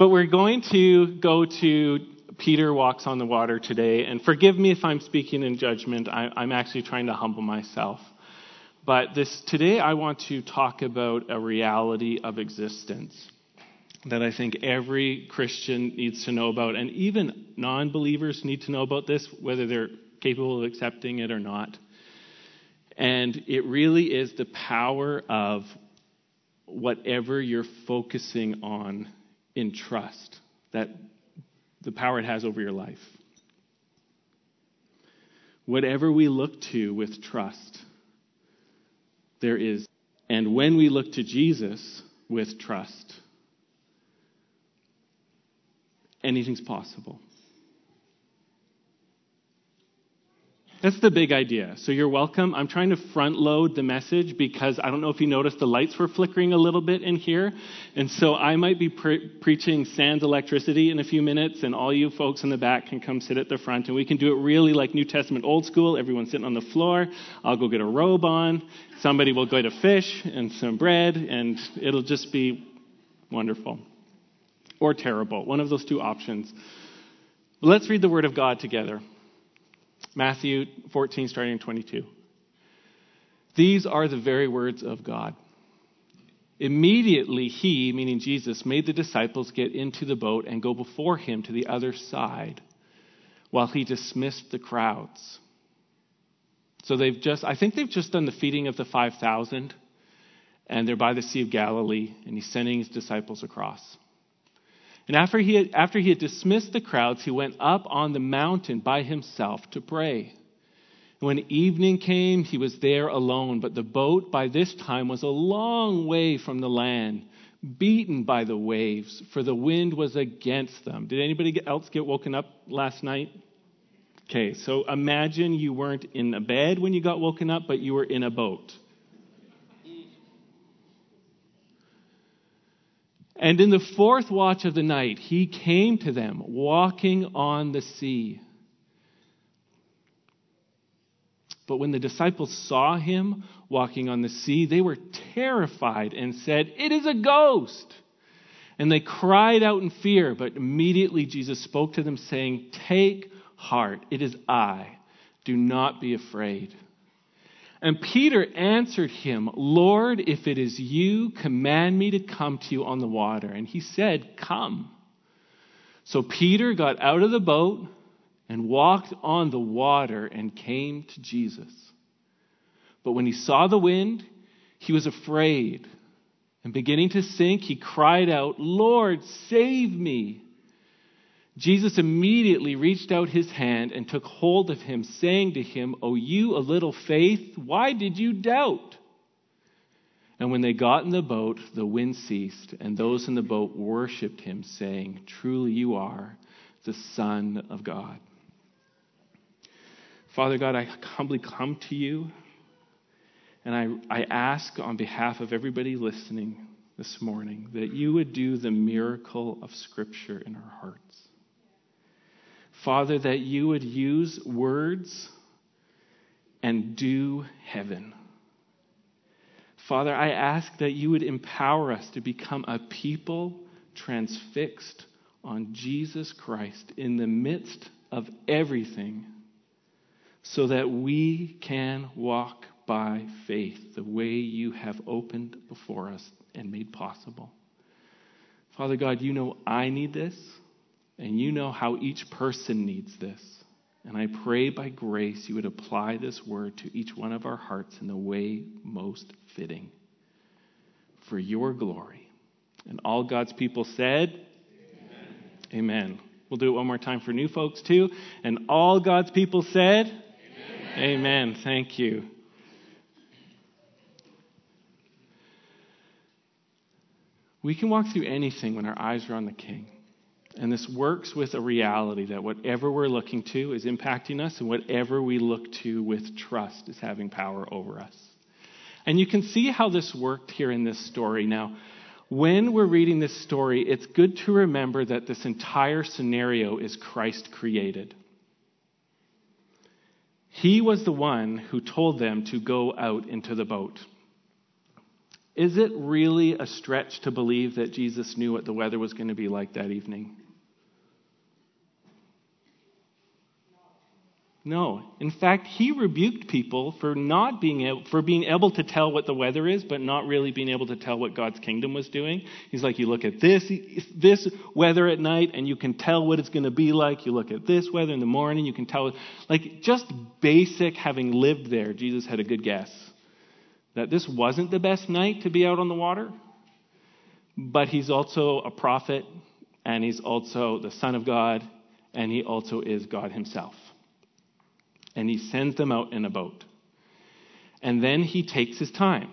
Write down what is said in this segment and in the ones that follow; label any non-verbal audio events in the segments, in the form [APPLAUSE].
But we're going to go to Peter walks on the water today. And forgive me if I'm speaking in judgment. I, I'm actually trying to humble myself. But this today I want to talk about a reality of existence that I think every Christian needs to know about, and even non-believers need to know about this, whether they're capable of accepting it or not. And it really is the power of whatever you're focusing on in trust, that the power it has over your life. Whatever we look to with trust, there is. And when we look to Jesus with trust, anything's possible. That's the big idea. So you're welcome. I'm trying to front load the message because I don't know if you noticed the lights were flickering a little bit in here. And so I might be pre- preaching sans electricity in a few minutes, and all you folks in the back can come sit at the front. And we can do it really like New Testament old school. Everyone sitting on the floor. I'll go get a robe on. Somebody will go to fish and some bread, and it'll just be wonderful or terrible. One of those two options. Let's read the Word of God together. Matthew 14, starting in 22. These are the very words of God. Immediately, he, meaning Jesus, made the disciples get into the boat and go before him to the other side while he dismissed the crowds. So they've just, I think they've just done the feeding of the 5,000, and they're by the Sea of Galilee, and he's sending his disciples across. And after he, had, after he had dismissed the crowds, he went up on the mountain by himself to pray. When evening came, he was there alone, but the boat by this time was a long way from the land, beaten by the waves, for the wind was against them. Did anybody else get woken up last night? Okay, so imagine you weren't in a bed when you got woken up, but you were in a boat. And in the fourth watch of the night, he came to them walking on the sea. But when the disciples saw him walking on the sea, they were terrified and said, It is a ghost! And they cried out in fear. But immediately Jesus spoke to them, saying, Take heart, it is I. Do not be afraid. And Peter answered him, Lord, if it is you, command me to come to you on the water. And he said, Come. So Peter got out of the boat and walked on the water and came to Jesus. But when he saw the wind, he was afraid. And beginning to sink, he cried out, Lord, save me. Jesus immediately reached out his hand and took hold of him, saying to him, O you of little faith, why did you doubt? And when they got in the boat, the wind ceased, and those in the boat worshipped him, saying, Truly you are the Son of God. Father God, I humbly come to you, and I, I ask on behalf of everybody listening this morning that you would do the miracle of Scripture in our hearts. Father, that you would use words and do heaven. Father, I ask that you would empower us to become a people transfixed on Jesus Christ in the midst of everything so that we can walk by faith the way you have opened before us and made possible. Father God, you know I need this. And you know how each person needs this. And I pray by grace you would apply this word to each one of our hearts in the way most fitting for your glory. And all God's people said, Amen. Amen. We'll do it one more time for new folks too. And all God's people said, Amen. Amen. Thank you. We can walk through anything when our eyes are on the King. And this works with a reality that whatever we're looking to is impacting us, and whatever we look to with trust is having power over us. And you can see how this worked here in this story. Now, when we're reading this story, it's good to remember that this entire scenario is Christ created. He was the one who told them to go out into the boat. Is it really a stretch to believe that Jesus knew what the weather was going to be like that evening? No. In fact, he rebuked people for not being able, for being able to tell what the weather is, but not really being able to tell what God's kingdom was doing. He's like, you look at this, this weather at night, and you can tell what it's going to be like. You look at this weather in the morning, you can tell. Like, just basic, having lived there, Jesus had a good guess that this wasn't the best night to be out on the water. But he's also a prophet, and he's also the Son of God, and he also is God himself and he sends them out in a boat. And then he takes his time.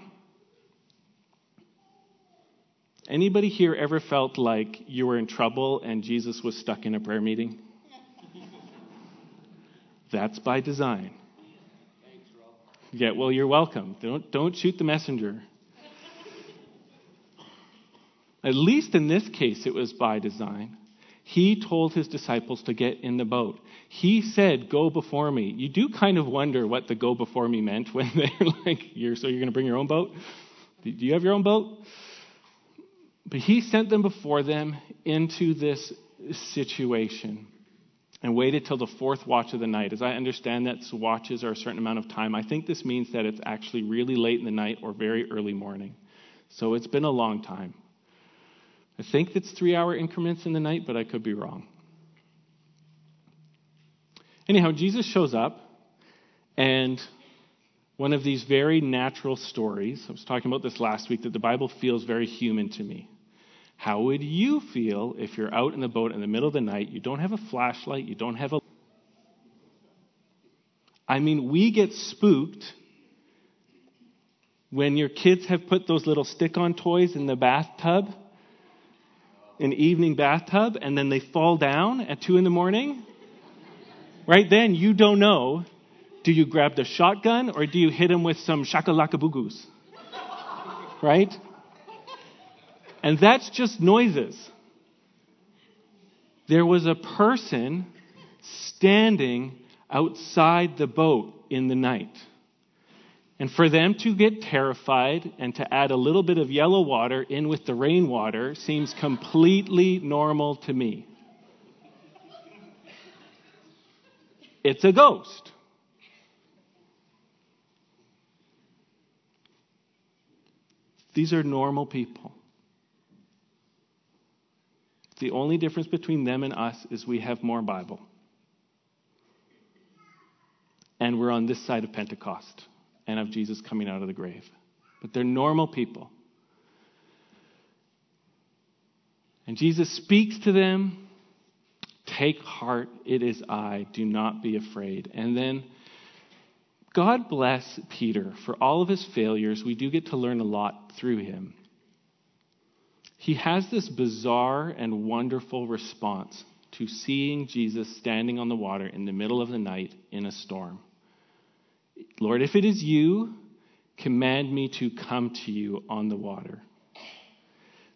Anybody here ever felt like you were in trouble and Jesus was stuck in a prayer meeting? That's by design. Yeah, well, you're welcome. Don't, don't shoot the messenger. At least in this case, it was by design. He told his disciples to get in the boat. He said, Go before me. You do kind of wonder what the go before me meant when [LAUGHS] they're like, you're, So you're going to bring your own boat? Do you have your own boat? But he sent them before them into this situation and waited till the fourth watch of the night. As I understand that watches are a certain amount of time, I think this means that it's actually really late in the night or very early morning. So it's been a long time. I think it's three hour increments in the night, but I could be wrong. Anyhow, Jesus shows up, and one of these very natural stories, I was talking about this last week, that the Bible feels very human to me. How would you feel if you're out in the boat in the middle of the night, you don't have a flashlight, you don't have a. I mean, we get spooked when your kids have put those little stick on toys in the bathtub an evening bathtub and then they fall down at 2 in the morning, right then you don't know do you grab the shotgun or do you hit him with some shakalakabugus? Right? And that's just noises. There was a person standing outside the boat in the night. And for them to get terrified and to add a little bit of yellow water in with the rainwater seems completely normal to me. It's a ghost. These are normal people. The only difference between them and us is we have more Bible. And we're on this side of Pentecost and of Jesus coming out of the grave. But they're normal people. And Jesus speaks to them Take heart, it is I. Do not be afraid. And then God bless Peter for all of his failures. We do get to learn a lot through him. He has this bizarre and wonderful response to seeing Jesus standing on the water in the middle of the night in a storm. Lord, if it is you, command me to come to you on the water.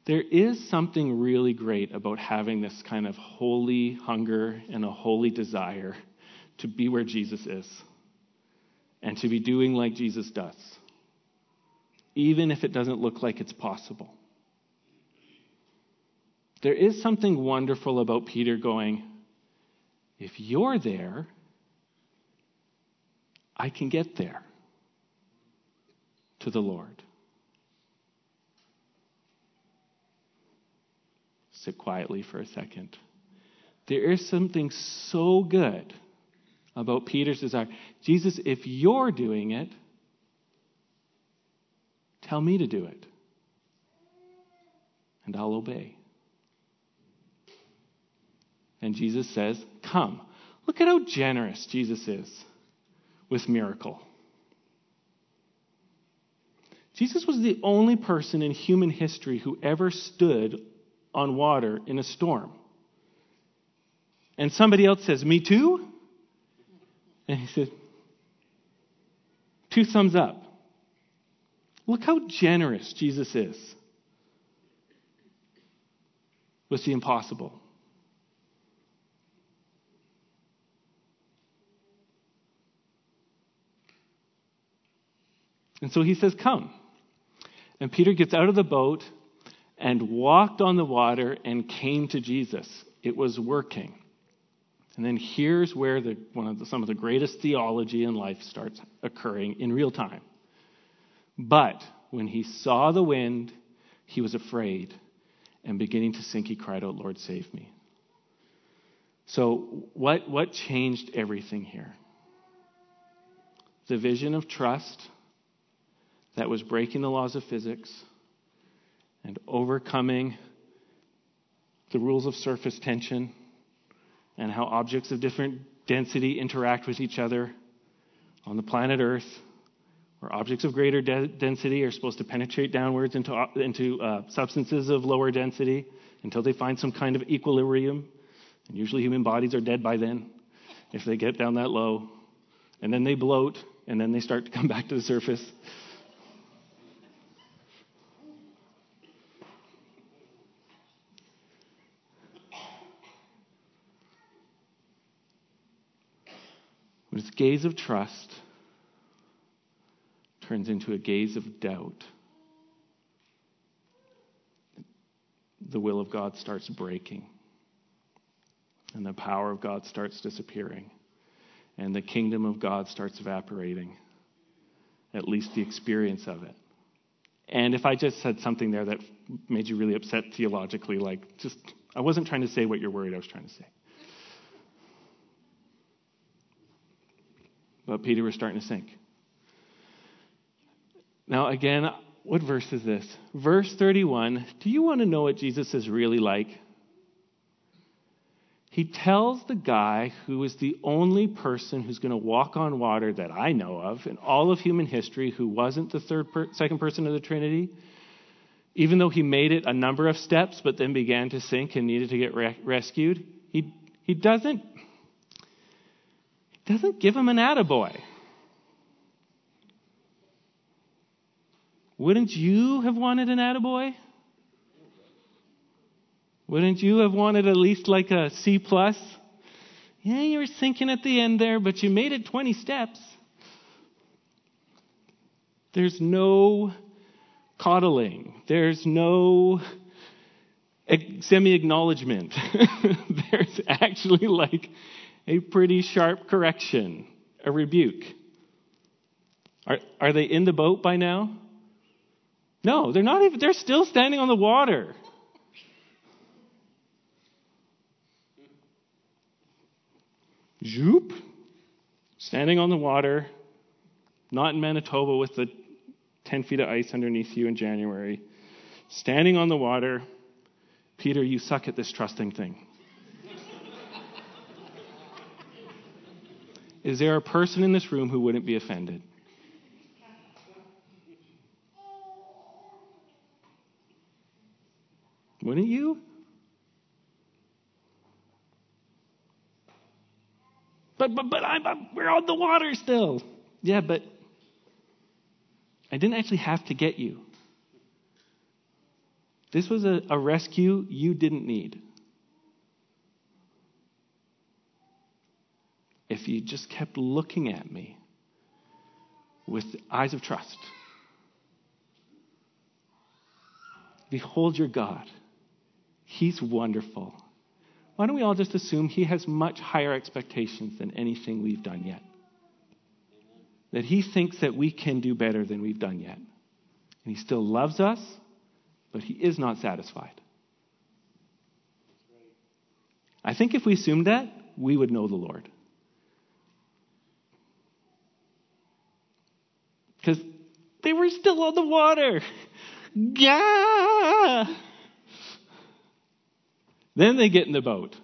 There is something really great about having this kind of holy hunger and a holy desire to be where Jesus is and to be doing like Jesus does, even if it doesn't look like it's possible. There is something wonderful about Peter going, if you're there, I can get there to the Lord. Sit quietly for a second. There is something so good about Peter's desire. Jesus, if you're doing it, tell me to do it, and I'll obey. And Jesus says, Come. Look at how generous Jesus is with miracle. Jesus was the only person in human history who ever stood on water in a storm. And somebody else says, Me too? And he said, Two thumbs up. Look how generous Jesus is with the impossible. And so he says, Come. And Peter gets out of the boat and walked on the water and came to Jesus. It was working. And then here's where the, one of the, some of the greatest theology in life starts occurring in real time. But when he saw the wind, he was afraid, and beginning to sink, he cried out, Lord, save me. So, what, what changed everything here? The vision of trust that was breaking the laws of physics and overcoming the rules of surface tension and how objects of different density interact with each other on the planet Earth, where objects of greater de- density are supposed to penetrate downwards into, into uh, substances of lower density until they find some kind of equilibrium. And usually human bodies are dead by then if they get down that low. And then they bloat, and then they start to come back to the surface. Gaze of trust turns into a gaze of doubt. The will of God starts breaking, and the power of God starts disappearing, and the kingdom of God starts evaporating, at least the experience of it. And if I just said something there that made you really upset theologically, like just, I wasn't trying to say what you're worried I was trying to say. But Peter was starting to sink. Now, again, what verse is this? Verse 31. Do you want to know what Jesus is really like? He tells the guy who is the only person who's going to walk on water that I know of in all of human history who wasn't the third per- second person of the Trinity, even though he made it a number of steps but then began to sink and needed to get re- rescued, he, he doesn't doesn't give him an attaboy. Wouldn't you have wanted an attaboy? Wouldn't you have wanted at least like a C plus? Yeah, you were sinking at the end there, but you made it 20 steps. There's no coddling. There's no semi acknowledgement. [LAUGHS] There's actually like a pretty sharp correction, a rebuke. Are, are they in the boat by now? No, they're not even, they're still standing on the water. Zoop, standing on the water, not in Manitoba with the 10 feet of ice underneath you in January, standing on the water. Peter, you suck at this trusting thing. Is there a person in this room who wouldn't be offended? Wouldn't you? But but but I'm, I'm, we're on the water still. Yeah, but I didn't actually have to get you. This was a, a rescue you didn't need. If you just kept looking at me with eyes of trust. Behold your God. He's wonderful. Why don't we all just assume he has much higher expectations than anything we've done yet? That he thinks that we can do better than we've done yet. And he still loves us, but he is not satisfied. I think if we assumed that, we would know the Lord. Because they were still on the water. Yeah. Then they get in the boat.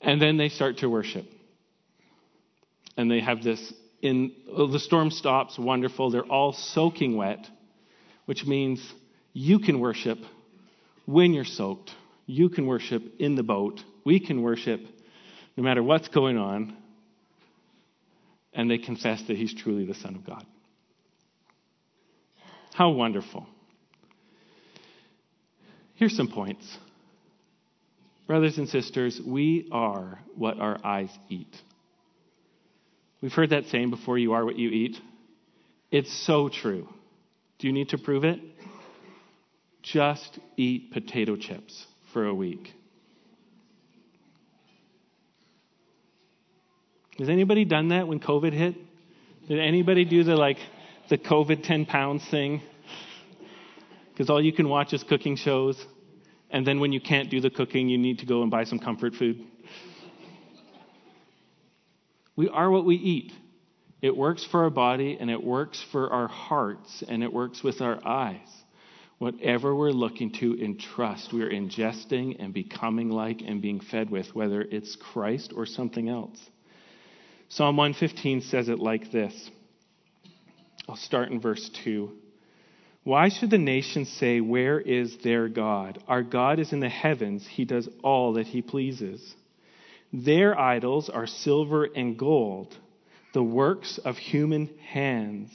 And then they start to worship. And they have this in oh, the storm stops, wonderful. They're all soaking wet, which means you can worship when you're soaked. You can worship in the boat. We can worship no matter what's going on and they confess that he's truly the Son of God. How wonderful. Here's some points. Brothers and sisters, we are what our eyes eat. We've heard that saying before you are what you eat. It's so true. Do you need to prove it? Just eat potato chips for a week. Has anybody done that when COVID hit? Did anybody do the like the COVID 10 pounds thing? Because all you can watch is cooking shows. And then when you can't do the cooking, you need to go and buy some comfort food. We are what we eat. It works for our body and it works for our hearts and it works with our eyes. Whatever we're looking to in trust, we're ingesting and becoming like and being fed with, whether it's Christ or something else. Psalm 115 says it like this. I'll start in verse 2. Why should the nations say, Where is their God? Our God is in the heavens, he does all that he pleases. Their idols are silver and gold, the works of human hands.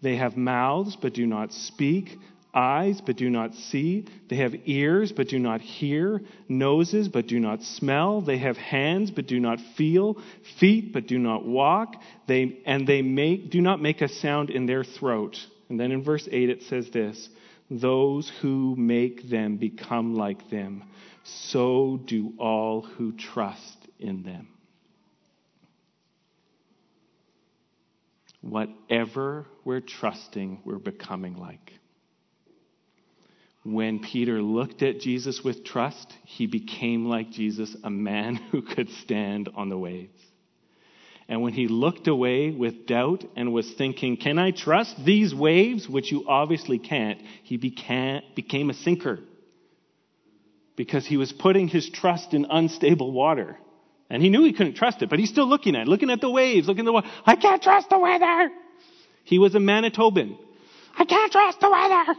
They have mouths, but do not speak eyes but do not see. They have ears but do not hear, noses but do not smell. They have hands but do not feel, feet but do not walk. They, and they make, do not make a sound in their throat. And then in verse 8 it says this Those who make them become like them, so do all who trust in them. Whatever we're trusting, we're becoming like. When Peter looked at Jesus with trust, he became like Jesus, a man [LAUGHS] who could stand on the waves. And when he looked away with doubt and was thinking, Can I trust these waves? Which you obviously can't, he became, became a sinker. Because he was putting his trust in unstable water. And he knew he couldn't trust it, but he's still looking at it, looking at the waves, looking at the water. I can't trust the weather. He was a Manitoban. I can't trust the weather.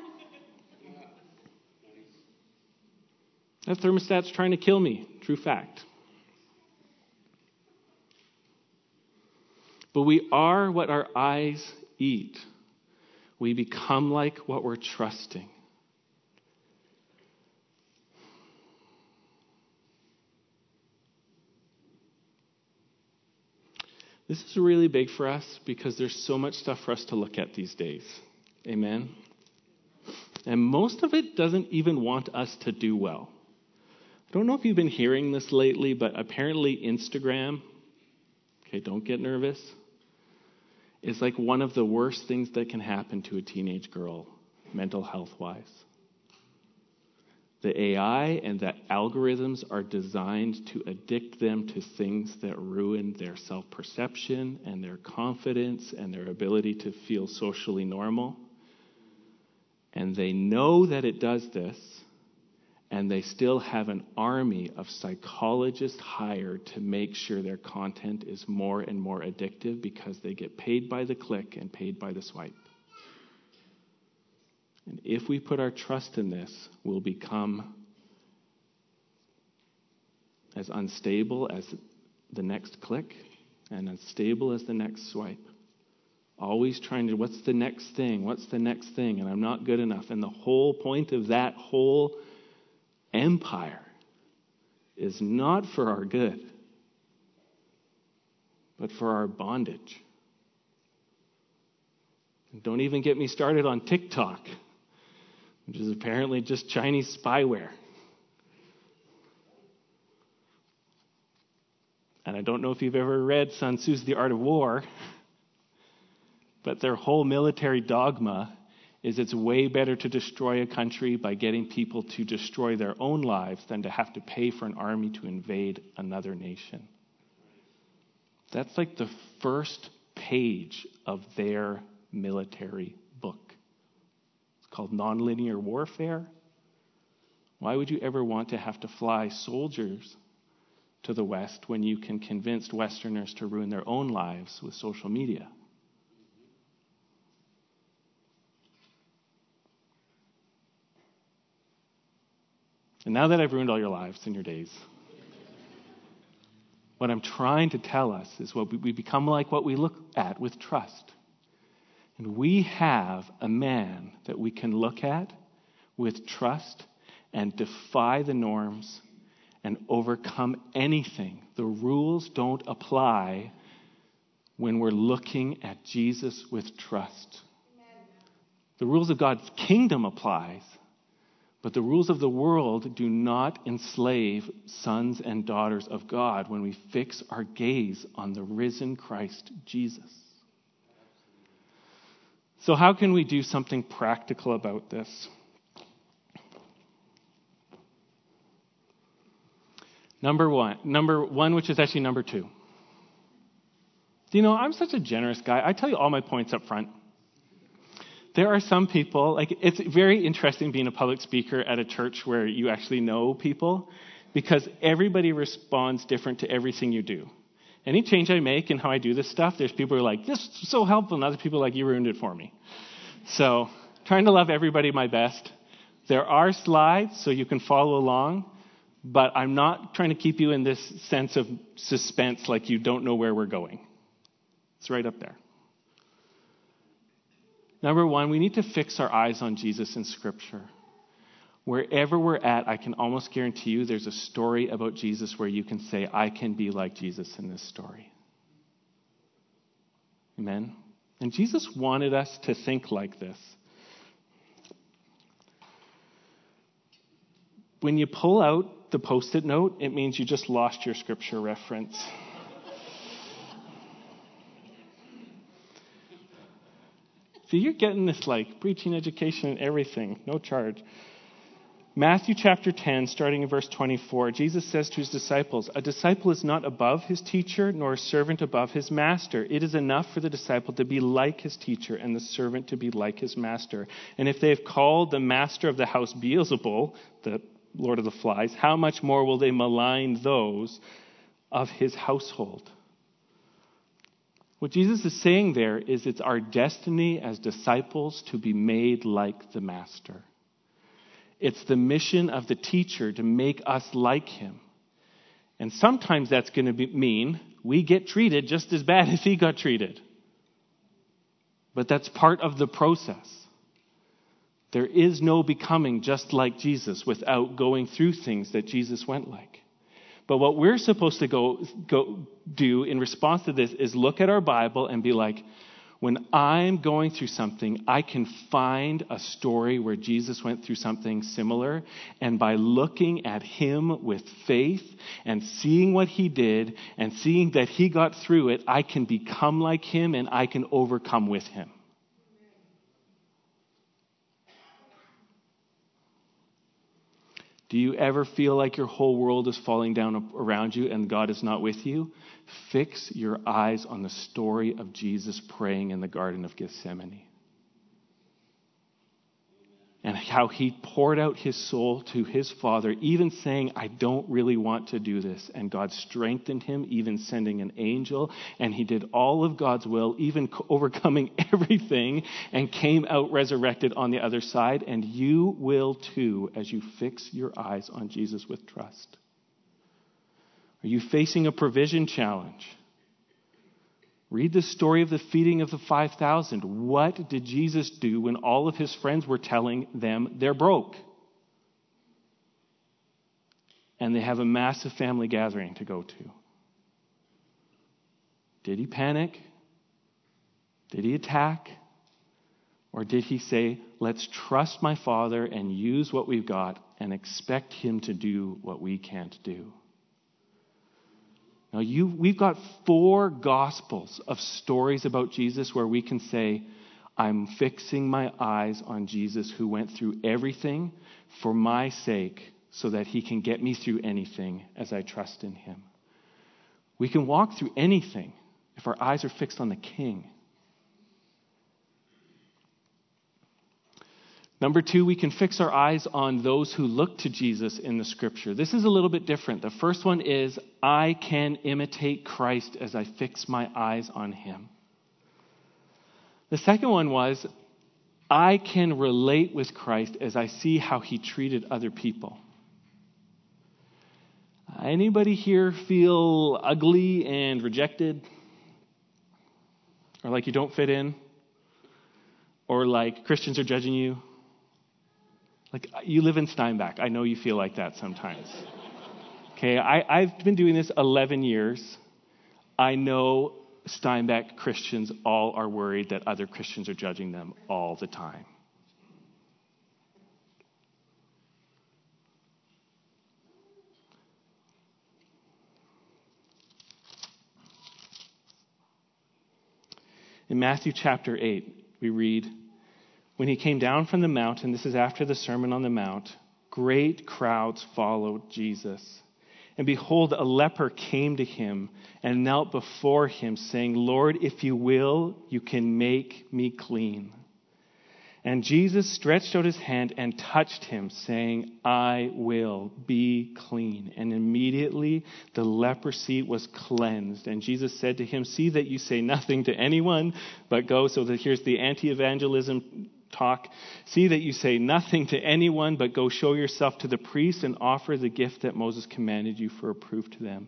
That thermostat's trying to kill me. True fact. But we are what our eyes eat. We become like what we're trusting. This is really big for us because there's so much stuff for us to look at these days. Amen? And most of it doesn't even want us to do well. I don't know if you've been hearing this lately, but apparently Instagram, okay, don't get nervous, is like one of the worst things that can happen to a teenage girl, mental health wise. The AI and the algorithms are designed to addict them to things that ruin their self perception and their confidence and their ability to feel socially normal. And they know that it does this, and they still have an army of psychologists hired to make sure their content is more and more addictive because they get paid by the click and paid by the swipe. And if we put our trust in this, we'll become as unstable as the next click and as stable as the next swipe. Always trying to, what's the next thing? What's the next thing? And I'm not good enough. And the whole point of that whole empire is not for our good, but for our bondage. And don't even get me started on TikTok, which is apparently just Chinese spyware. And I don't know if you've ever read Sun Tzu's The Art of War, but their whole military dogma is it's way better to destroy a country by getting people to destroy their own lives than to have to pay for an army to invade another nation. That's like the first page of their military book. It's called Nonlinear Warfare. Why would you ever want to have to fly soldiers to the West when you can convince Westerners to ruin their own lives with social media? And now that I've ruined all your lives and your days, what I'm trying to tell us is what we become like what we look at with trust. And we have a man that we can look at with trust and defy the norms and overcome anything. The rules don't apply when we're looking at Jesus with trust. The rules of God's kingdom applies, but the rules of the world do not enslave sons and daughters of God when we fix our gaze on the risen Christ Jesus. So, how can we do something practical about this? Number one, number one, which is actually number two. You know, I'm such a generous guy. I tell you all my points up front. There are some people, like, it's very interesting being a public speaker at a church where you actually know people because everybody responds different to everything you do. Any change I make in how I do this stuff, there's people who are like, this is so helpful, and other people like, you ruined it for me. So, trying to love everybody my best. There are slides so you can follow along, but I'm not trying to keep you in this sense of suspense like you don't know where we're going. It's right up there. Number one, we need to fix our eyes on Jesus in Scripture. Wherever we're at, I can almost guarantee you there's a story about Jesus where you can say, I can be like Jesus in this story. Amen? And Jesus wanted us to think like this. When you pull out the post it note, it means you just lost your scripture reference. See, you're getting this like preaching education and everything, no charge. Matthew chapter 10, starting in verse 24, Jesus says to his disciples, A disciple is not above his teacher, nor a servant above his master. It is enough for the disciple to be like his teacher, and the servant to be like his master. And if they have called the master of the house Beelzebul, the Lord of the flies, how much more will they malign those of his household? What Jesus is saying there is it's our destiny as disciples to be made like the Master. It's the mission of the teacher to make us like him. And sometimes that's going to mean we get treated just as bad [LAUGHS] as he got treated. But that's part of the process. There is no becoming just like Jesus without going through things that Jesus went like. But what we're supposed to go, go do in response to this is look at our Bible and be like, when I'm going through something, I can find a story where Jesus went through something similar. And by looking at him with faith and seeing what he did and seeing that he got through it, I can become like him and I can overcome with him. Do you ever feel like your whole world is falling down around you and God is not with you? Fix your eyes on the story of Jesus praying in the Garden of Gethsemane and how he poured out his soul to his father, even saying, I don't really want to do this. And God strengthened him, even sending an angel. And he did all of God's will, even overcoming [LAUGHS] everything, and came out resurrected on the other side. And you will too, as you fix your eyes on Jesus with trust. Are you facing a provision challenge? Read the story of the feeding of the 5,000. What did Jesus do when all of his friends were telling them they're broke? And they have a massive family gathering to go to. Did he panic? Did he attack? Or did he say, let's trust my Father and use what we've got and expect him to do what we can't do? Now, you, we've got four gospels of stories about Jesus where we can say, I'm fixing my eyes on Jesus who went through everything for my sake so that he can get me through anything as I trust in him. We can walk through anything if our eyes are fixed on the King. Number two, we can fix our eyes on those who look to Jesus in the scripture. This is a little bit different. The first one is, I can imitate Christ as I fix my eyes on him. The second one was, I can relate with Christ as I see how he treated other people. Anybody here feel ugly and rejected? Or like you don't fit in? Or like Christians are judging you? Like, uh, you live in Steinbach. I know you feel like that sometimes. Okay, I, have been doing this 11 years. I know Steinbach Christians all are worried that other Christians are judging them all the time. In Matthew chapter 8, we read, when he came down from the mountain, this is after the Sermon on the Mount, great crowds followed Jesus. And behold, a leper came to him and knelt before him, saying, Lord, if you will, you can make me clean. And Jesus stretched out his hand and touched him, saying, I will be clean. And immediately the leprosy was cleansed. And Jesus said to him, See that you say nothing to anyone, but go. So that here's the anti evangelism talk. See that you say nothing to anyone, but go show yourself to the priest and offer the gift that Moses commanded you for a proof to them.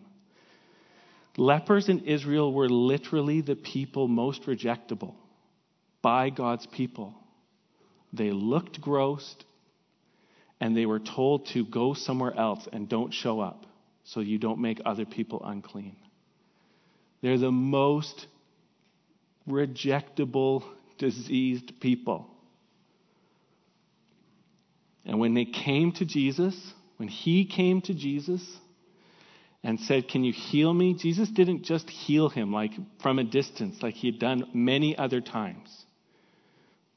Lepers in Israel were literally the people most rejectable by God's people. They looked gross, and they were told to go somewhere else and don't show up so you don't make other people unclean. They're the most rejectable, diseased people. And when they came to Jesus, when he came to Jesus and said, Can you heal me? Jesus didn't just heal him like from a distance, like he had done many other times.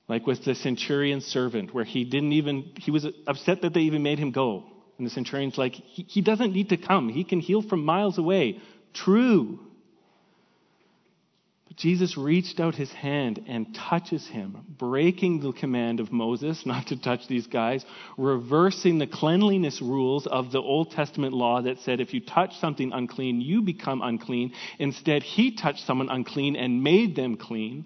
Like with the centurion servant, where he didn't even, he was upset that they even made him go. And the centurion's like, he, he doesn't need to come. He can heal from miles away. True. Jesus reached out his hand and touches him, breaking the command of Moses not to touch these guys, reversing the cleanliness rules of the Old Testament law that said if you touch something unclean, you become unclean. Instead, he touched someone unclean and made them clean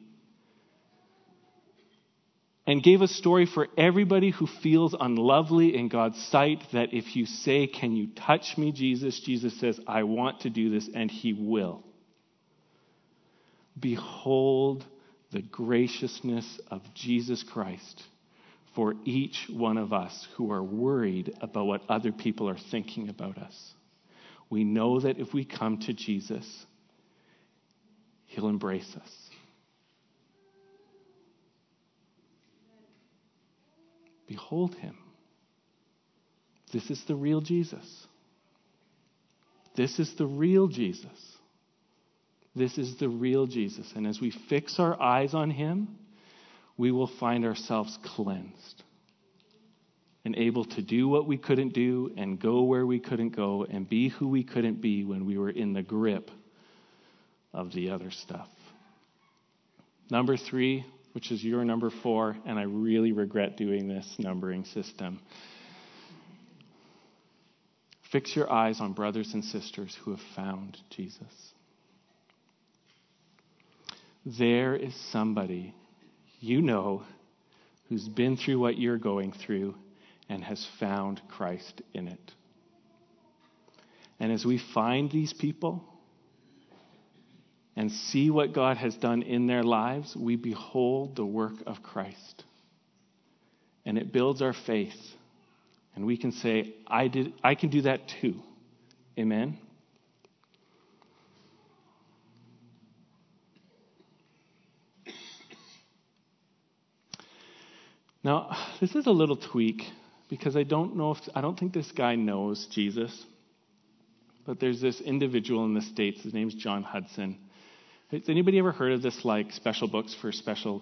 and gave a story for everybody who feels unlovely in God's sight that if you say, Can you touch me, Jesus? Jesus says, I want to do this, and he will. Behold the graciousness of Jesus Christ for each one of us who are worried about what other people are thinking about us. We know that if we come to Jesus, he'll embrace us. Behold him. This is the real Jesus. This is the real Jesus. This is the real Jesus. And as we fix our eyes on him, we will find ourselves cleansed and able to do what we couldn't do and go where we couldn't go and be who we couldn't be when we were in the grip of the other stuff. Number three, which is your number four, and I really regret doing this numbering system. Fix your eyes on brothers and sisters who have found Jesus. There is somebody you know who's been through what you're going through and has found Christ in it. And as we find these people, and see what God has done in their lives, we behold the work of Christ. And it builds our faith. And we can say, I, did, I can do that too. Amen? Now, this is a little tweak because I don't know if, I don't think this guy knows Jesus. But there's this individual in the States, his name's John Hudson has anybody ever heard of this, like special books for special?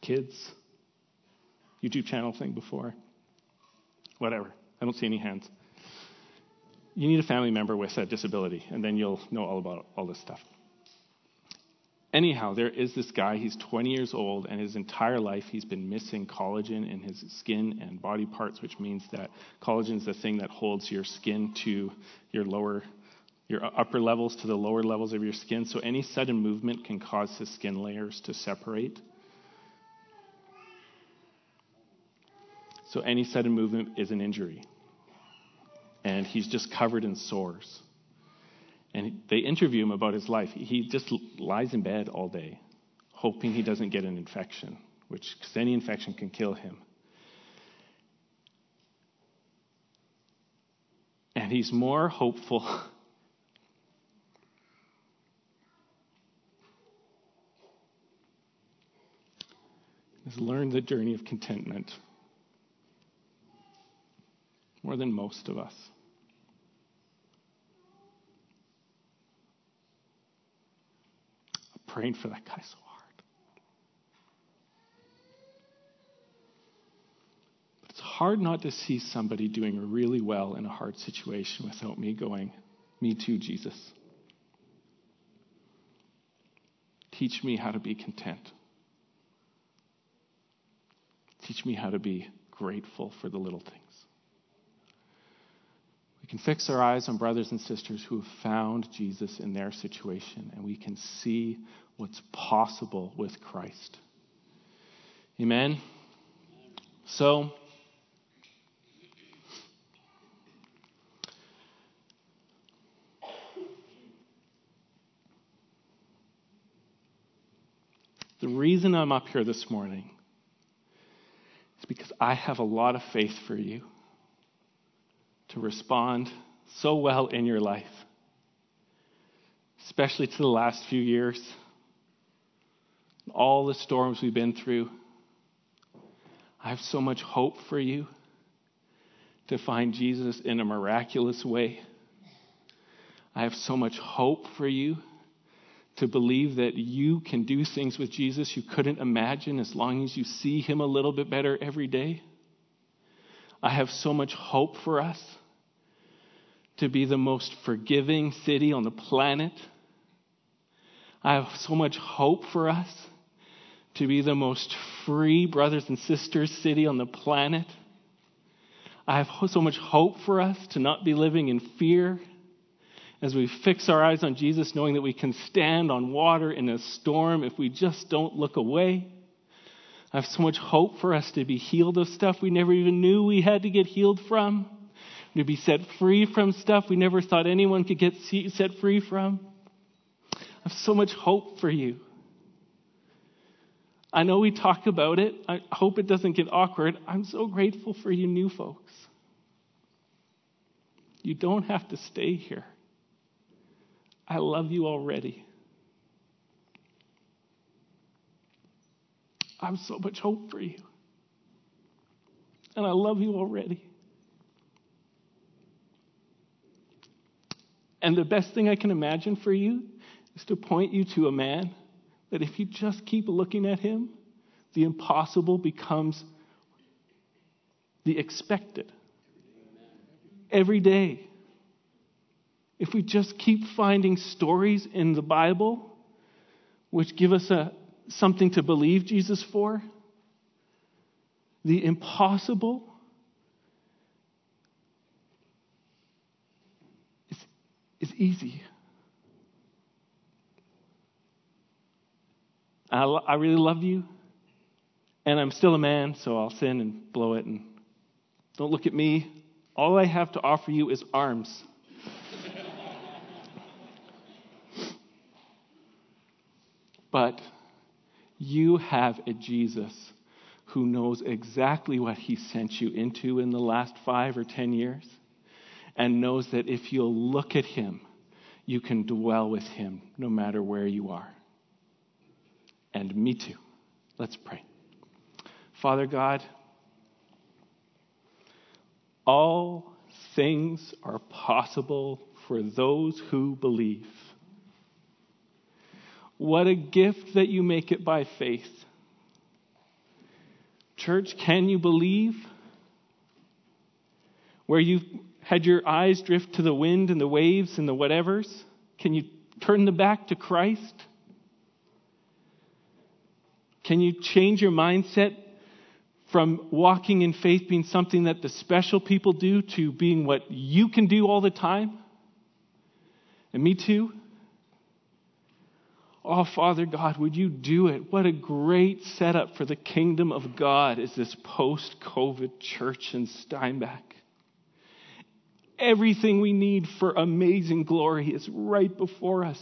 Kids? YouTube channel thing before? Whatever. I don't see any hands. You need a family member with a disability, and then you'll know all about all this stuff. Anyhow, there is this guy, he's 20 years old, and his entire life he's been missing collagen in his skin and body parts, which means that collagen is the thing that holds your skin to your lower, your upper levels to the lower levels of your skin. So any sudden movement can cause his skin layers to separate. So any sudden movement is an injury. And he's just covered in sores. And they interview him about his life. He just lies in bed all day, hoping he doesn't get an infection, which because any infection can kill him. And he's more hopeful. [LAUGHS] He's learned the journey of contentment more than most of us. Praying for that guy so hard. But it's hard not to see somebody doing really well in a hard situation without me going, Me too, Jesus. Teach me how to be content. Teach me how to be grateful for the little things. We can fix our eyes on brothers and sisters who have found Jesus in their situation, and we can see what's possible with Christ. Amen? So, the reason I'm up here this morning is because I have a lot of faith for you to respond so well in your life, especially to the last few years, all the storms we've been through. I have so much hope for you to find Jesus in a miraculous way. I have so much hope for you to believe that you can do things with Jesus you couldn't imagine as long as you see him a little bit better every day. I have so much hope for us to be the most forgiving city on the planet. I have so much hope for us to be the most free brothers and sisters city on the planet. I have so much hope for us to not be living in fear as we fix our eyes on Jesus, knowing that we can stand on water in a storm if we just don't look away. I have so much hope for us to be healed of stuff we never even knew we had to get healed from, to be set free from stuff we never thought anyone could get set free from. I have so much hope for you. I know we talk about it. I hope it doesn't get awkward. I'm so grateful for you new folks. You don't have to stay here. I love you already. I have so much hope for you. And I love you already. And the best thing I can imagine for you is to point you to a man that if you just keep looking at him, the impossible becomes the expected. Every day. If we just keep finding stories in the Bible which give us a, something to believe Jesus for, the impossible is, is easy. I, I really love you, and I'm still a man, so I'll sin and blow it. And don't look at me. All I have to offer you is arms. [LAUGHS] but you have a Jesus who knows exactly what he sent you into in the last five or ten years and knows that if you'll look at him, you can dwell with him no matter where you are. And me too. Let's pray. Father God, all things are possible for those who believe. What a gift that you make it by faith. Church, can you believe? Where you've had your eyes drift to the wind and the waves and the whatevers, can you turn them back to Christ? Can you change your mindset from walking in faith being something that the special people do to being what you can do all the time? And me too? Oh, Father God, would you do it? What a great setup for the kingdom of God is this post COVID church in Steinbach. Everything we need for amazing glory is right before us.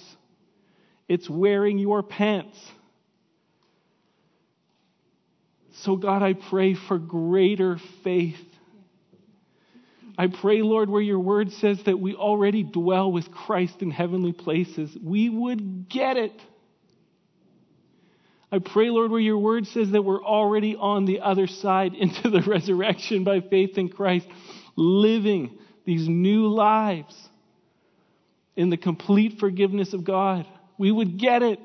It's wearing your pants. So, God, I pray for greater faith. I pray, Lord, where your word says that we already dwell with Christ in heavenly places, we would get it. I pray, Lord, where your word says that we're already on the other side [LAUGHS] into the resurrection by faith in Christ, living these new lives in the complete forgiveness of God. We would get it.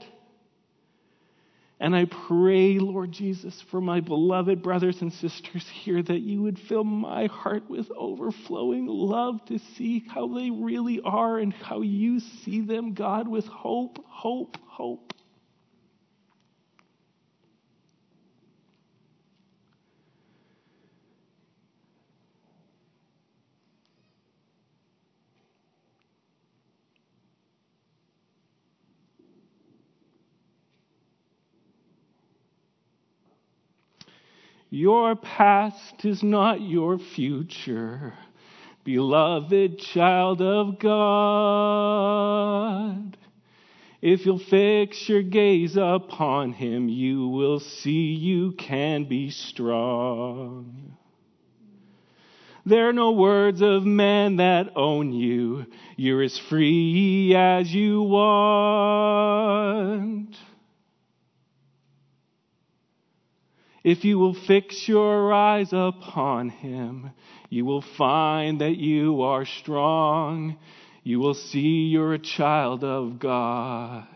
And I pray, Lord Jesus, for my beloved brothers and sisters here that you would fill my heart with overflowing love to see how they really are and how you see them, God, with hope, hope, hope. Your past is not your future, beloved child of God. If you'll fix your gaze upon him, you will see you can be strong. There are no words of men that own you. You're as free as you want. If you will fix your eyes upon him, you will find that you are strong. You will see you're a child of God.